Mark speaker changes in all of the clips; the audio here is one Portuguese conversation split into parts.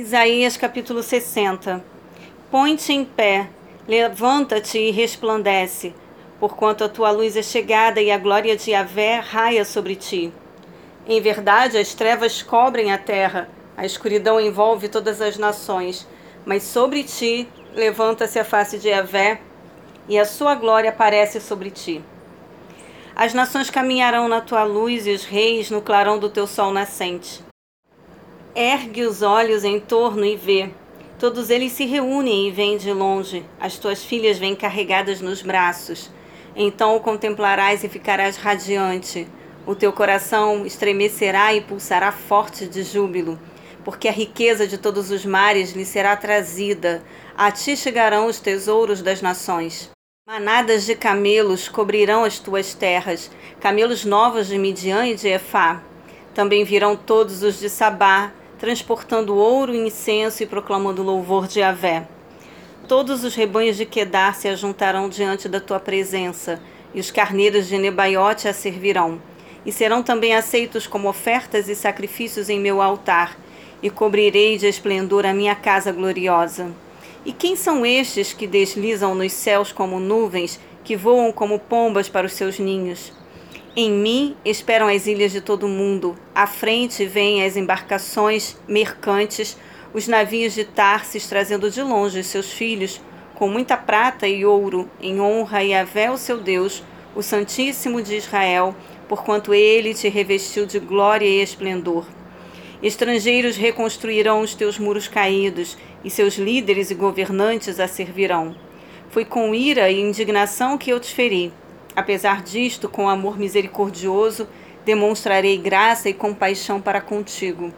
Speaker 1: Isaías capítulo 60 Põe-te em pé, levanta-te e resplandece, porquanto a tua luz é chegada e a glória de Yahvé raia sobre ti. Em verdade, as trevas cobrem a terra, a escuridão envolve todas as nações, mas sobre ti levanta-se a face de Yahvé e a sua glória aparece sobre ti. As nações caminharão na tua luz e os reis no clarão do teu sol nascente. Ergue os olhos em torno e vê. Todos eles se reúnem e vêm de longe. As tuas filhas vêm carregadas nos braços. Então o contemplarás e ficarás radiante. O teu coração estremecerá e pulsará forte de júbilo, porque a riqueza de todos os mares lhe será trazida. A ti chegarão os tesouros das nações. Manadas de camelos cobrirão as tuas terras, camelos novos de Midian e de Efá. Também virão todos os de Sabá, transportando ouro e incenso e proclamando louvor de Avé. Todos os rebanhos de Quedar se ajuntarão diante da tua presença, e os carneiros de Nebaiote a servirão. E serão também aceitos como ofertas e sacrifícios em meu altar, e cobrirei de esplendor a minha casa gloriosa. E quem são estes que deslizam nos céus como nuvens, que voam como pombas para os seus ninhos? Em mim esperam as ilhas de todo o mundo. À frente vêm as embarcações mercantes, os navios de Tarsis trazendo de longe seus filhos, com muita prata e ouro, em honra e Yahvé, o seu Deus, o Santíssimo de Israel, porquanto ele te revestiu de glória e esplendor. Estrangeiros reconstruirão os teus muros caídos, e seus líderes e governantes a servirão. Foi com ira e indignação que eu te feri. Apesar disto, com amor misericordioso, demonstrarei graça e compaixão para contigo.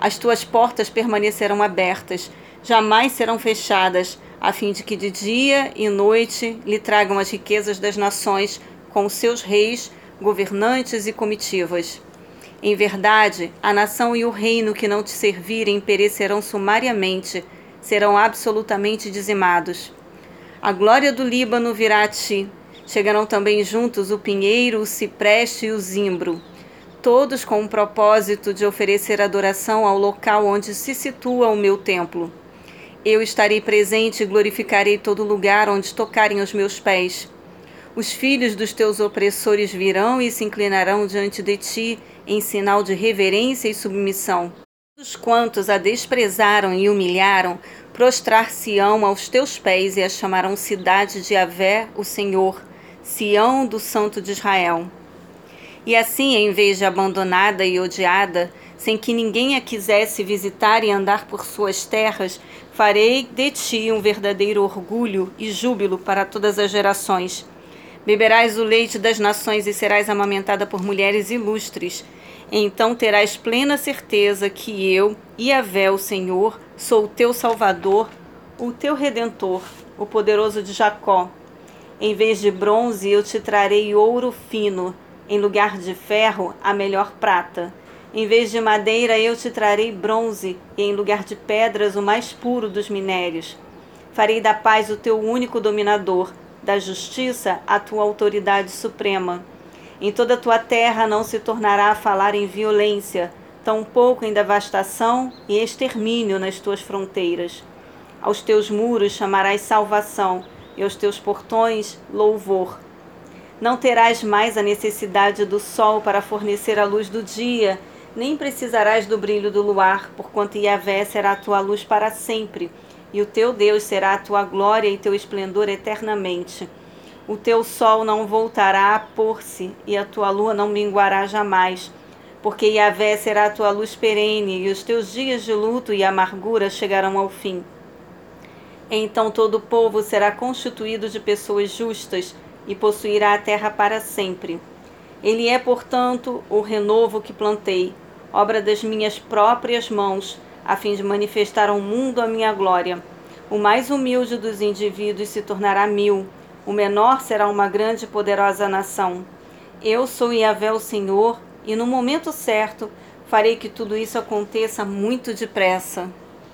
Speaker 1: As tuas portas permanecerão abertas, jamais serão fechadas, a fim de que de dia e noite lhe tragam as riquezas das nações com seus reis, governantes e comitivas. Em verdade, a nação e o reino que não te servirem perecerão sumariamente, serão absolutamente dizimados. A glória do Líbano virá a ti. Chegarão também juntos o pinheiro, o cipreste e o zimbro, todos com o propósito de oferecer adoração ao local onde se situa o meu templo. Eu estarei presente e glorificarei todo lugar onde tocarem os meus pés. Os filhos dos teus opressores virão e se inclinarão diante de ti em sinal de reverência e submissão. Os quantos a desprezaram e humilharam, prostrar-se-ão aos teus pés e a chamarão cidade de Avé, o Senhor, Sião do Santo de Israel. E assim, em vez de abandonada e odiada, sem que ninguém a quisesse visitar e andar por suas terras, farei de ti um verdadeiro orgulho e júbilo para todas as gerações. Beberás o leite das nações e serás amamentada por mulheres ilustres. Então terás plena certeza que eu, Yahvé, o Senhor, sou o teu Salvador, o teu Redentor, o poderoso de Jacó. Em vez de bronze, eu te trarei ouro fino, em lugar de ferro, a melhor prata. Em vez de madeira, eu te trarei bronze, e em lugar de pedras, o mais puro dos minérios. Farei da paz o teu único dominador da justiça a tua autoridade suprema. Em toda a tua terra não se tornará a falar em violência, tampouco em devastação e extermínio nas tuas fronteiras. Aos teus muros chamarás salvação, e aos teus portões louvor. Não terás mais a necessidade do sol para fornecer a luz do dia, nem precisarás do brilho do luar, porquanto Yahvé será a tua luz para sempre e o teu Deus será a tua glória e teu esplendor eternamente. O teu sol não voltará a pôr-se, e a tua lua não minguará jamais, porque Yahvé será a tua luz perene, e os teus dias de luto e amargura chegarão ao fim. Então todo o povo será constituído de pessoas justas, e possuirá a terra para sempre. Ele é, portanto, o renovo que plantei, obra das minhas próprias mãos, a fim de manifestar ao mundo a minha glória. O mais humilde dos indivíduos se tornará mil, o menor será uma grande e poderosa nação. Eu sou Yahvé o Senhor, e no momento certo farei que tudo isso aconteça muito depressa.